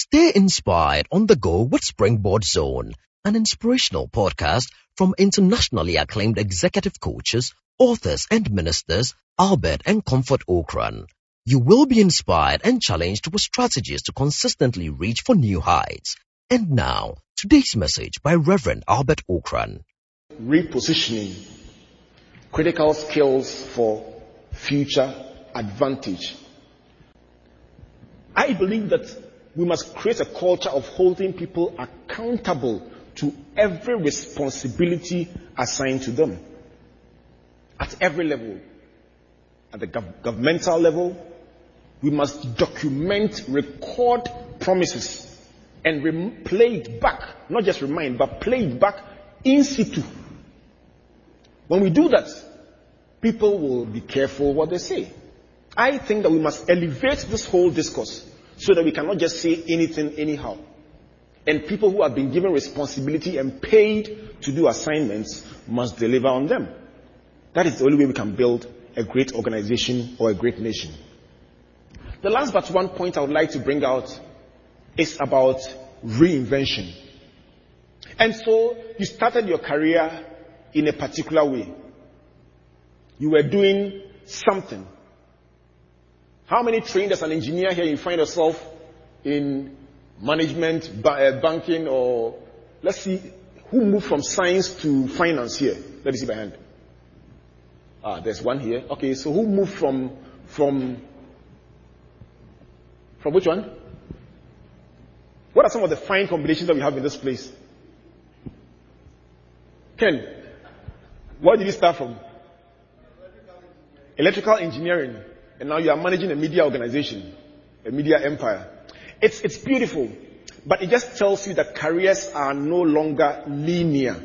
Stay inspired on the go with Springboard Zone, an inspirational podcast from internationally acclaimed executive coaches, authors, and ministers Albert and Comfort Ocran. You will be inspired and challenged with strategies to consistently reach for new heights. And now, today's message by Reverend Albert Ocran. Repositioning critical skills for future advantage. I believe that we must create a culture of holding people accountable to every responsibility assigned to them at every level. At the gov- governmental level, we must document, record promises, and rem- play it back. Not just remind, but play it back in situ. When we do that, people will be careful what they say. I think that we must elevate this whole discourse so that we cannot just say anything anyhow. And people who have been given responsibility and paid to do assignments must deliver on them. That is the only way we can build a great organization or a great nation. The last but one point I would like to bring out is about reinvention. And so you started your career in a particular way. You were doing something. How many trained as an engineer here you find yourself in management, uh, banking, or let's see who moved from science to finance here? Let me see by hand. Ah, there's one here. Okay, so who moved from from from which one? What are some of the fine combinations that we have in this place? Ken, where did you start from? Electrical engineering. And now you are managing a media organization, a media empire. It's, it's beautiful, but it just tells you that careers are no longer linear.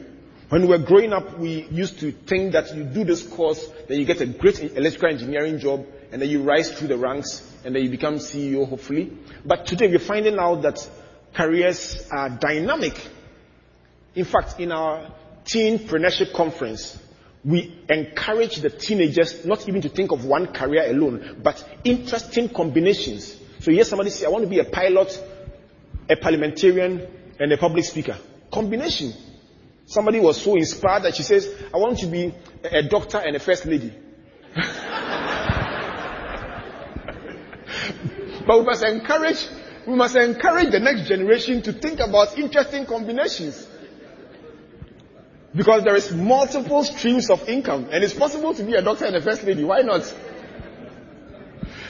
When we were growing up, we used to think that you do this course, then you get a great electrical engineering job, and then you rise through the ranks, and then you become CEO, hopefully. But today we're finding out that careers are dynamic. In fact, in our teenpreneurship conference, we encourage the teenagers not even to think of one career alone, but interesting combinations. So hear somebody say, I want to be a pilot, a parliamentarian, and a public speaker. Combination. Somebody was so inspired that she says, I want to be a doctor and a first lady. but we must encourage, we must encourage the next generation to think about interesting combinations. Because there is multiple streams of income and it's possible to be a doctor and a first lady. Why not?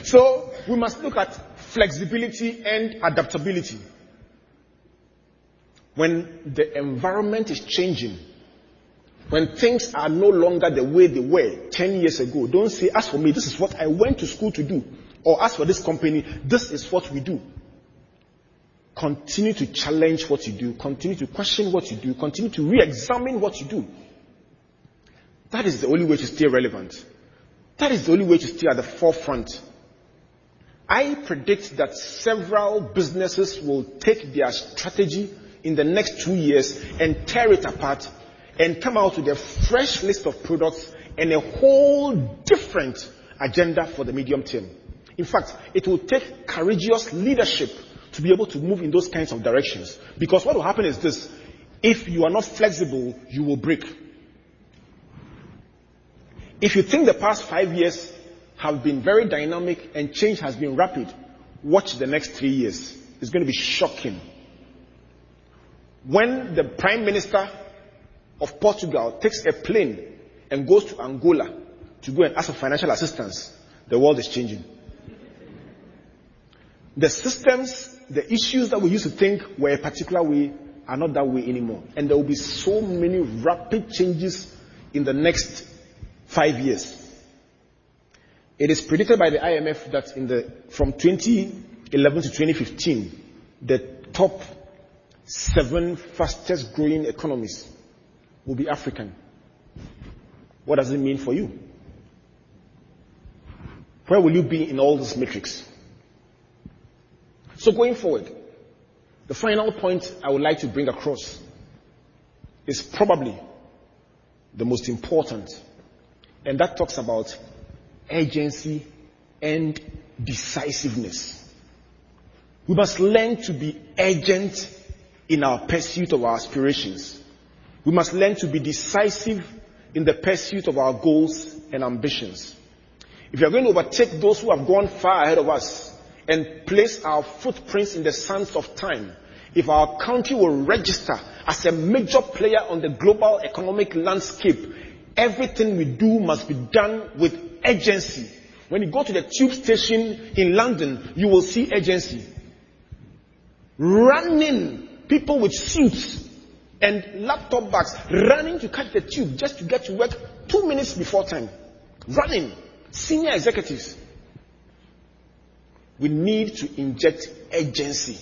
So we must look at flexibility and adaptability. When the environment is changing, when things are no longer the way they were 10 years ago, don't say, as for me, this is what I went to school to do. Or as for this company, this is what we do. Continue to challenge what you do. Continue to question what you do. Continue to re-examine what you do. That is the only way to stay relevant. That is the only way to stay at the forefront. I predict that several businesses will take their strategy in the next two years and tear it apart and come out with a fresh list of products and a whole different agenda for the medium term. In fact, it will take courageous leadership to be able to move in those kinds of directions. Because what will happen is this if you are not flexible, you will break. If you think the past five years have been very dynamic and change has been rapid, watch the next three years. It's going to be shocking. When the Prime Minister of Portugal takes a plane and goes to Angola to go and ask for financial assistance, the world is changing. The systems the issues that we used to think were a particular way are not that way anymore. And there will be so many rapid changes in the next five years. It is predicted by the IMF that in the, from 2011 to 2015, the top seven fastest growing economies will be African. What does it mean for you? Where will you be in all these metrics? So going forward, the final point I would like to bring across is probably the most important, and that talks about urgency and decisiveness. We must learn to be urgent in our pursuit of our aspirations. We must learn to be decisive in the pursuit of our goals and ambitions. If we are going to overtake those who have gone far ahead of us and place our footprints in the sands of time, if our country will register as a major player on the global economic landscape, everything we do must be done with urgency. When you go to the tube station in London, you will see urgency. Running people with suits and laptop bags running to catch the tube just to get to work two minutes before time. Running. Senior executives. We need to inject urgency.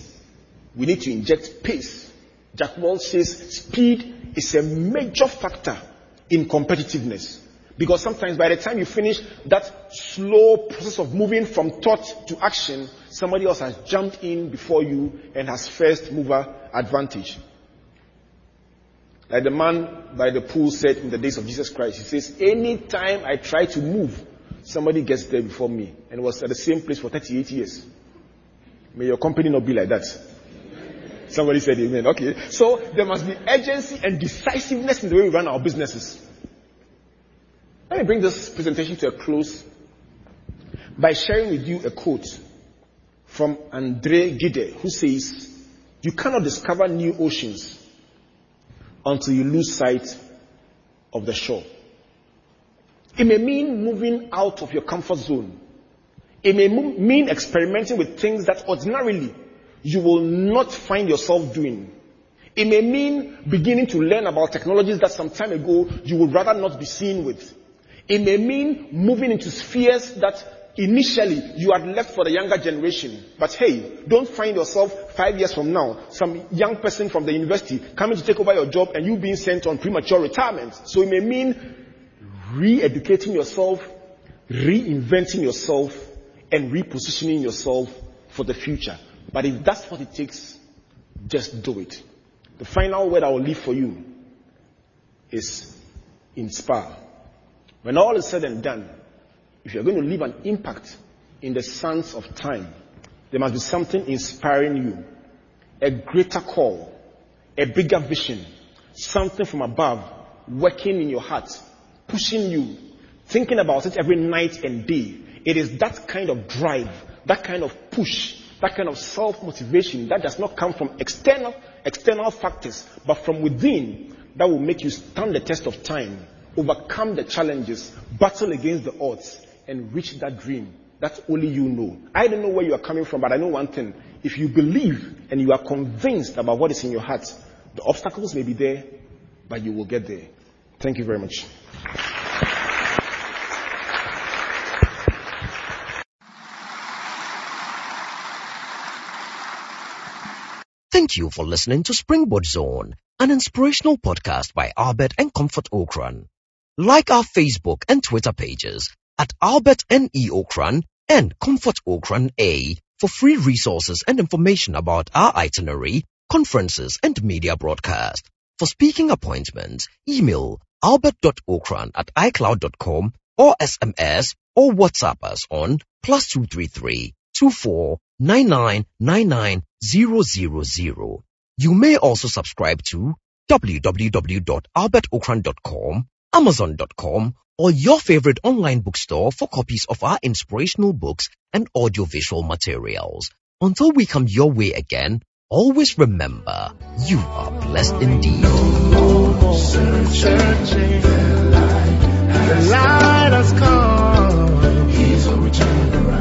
We need to inject pace. Jack Welch says speed is a major factor in competitiveness. Because sometimes by the time you finish that slow process of moving from thought to action, somebody else has jumped in before you and has first mover advantage. Like the man by the pool said in the days of Jesus Christ, he says, anytime I try to move, somebody gets there before me. And was at the same place for 38 years. May your company not be like that. Somebody said amen. Okay. So there must be urgency and decisiveness in the way we run our businesses. Let me bring this presentation to a close by sharing with you a quote from Andre Gide, who says, You cannot discover new oceans until you lose sight of the shore. It may mean moving out of your comfort zone. It may mean experimenting with things that ordinarily you will not find yourself doing. It may mean beginning to learn about technologies that some time ago you would rather not be seen with. It may mean moving into spheres that initially you had left for the younger generation. But hey, don't find yourself five years from now, some young person from the university coming to take over your job and you being sent on premature retirement. So it may mean re-educating yourself, reinventing yourself, and repositioning yourself for the future. But if that's what it takes, just do it. The final word I will leave for you is inspire. When all is said and done, if you're going to leave an impact in the sands of time, there must be something inspiring you. A greater call, a bigger vision, something from above working in your heart, pushing you, thinking about it every night and day. It is that kind of drive, that kind of push that kind of self-motivation that does not come from external, external factors, but from within that will make you stand the test of time, overcome the challenges, battle against the odds, and reach that dream that only you know. I don't know where you are coming from, but I know one thing. If you believe and you are convinced about what is in your heart, the obstacles may be there, but you will get there. Thank you very much. Thank you for listening to Springboard Zone, an inspirational podcast by Albert and Comfort Ocran. Like our Facebook and Twitter pages at Albert N.E. Ocran and Comfort Ocran A for free resources and information about our itinerary, conferences, and media broadcast. For speaking appointments, email albert.ocran at icloud.com or SMS or WhatsApp us on plus 233 24 000. You may also subscribe to www.albertocran.com, amazon.com, or your favorite online bookstore for copies of our inspirational books and audiovisual materials. Until we come your way again, always remember you are blessed indeed. The light has come. He's a returner.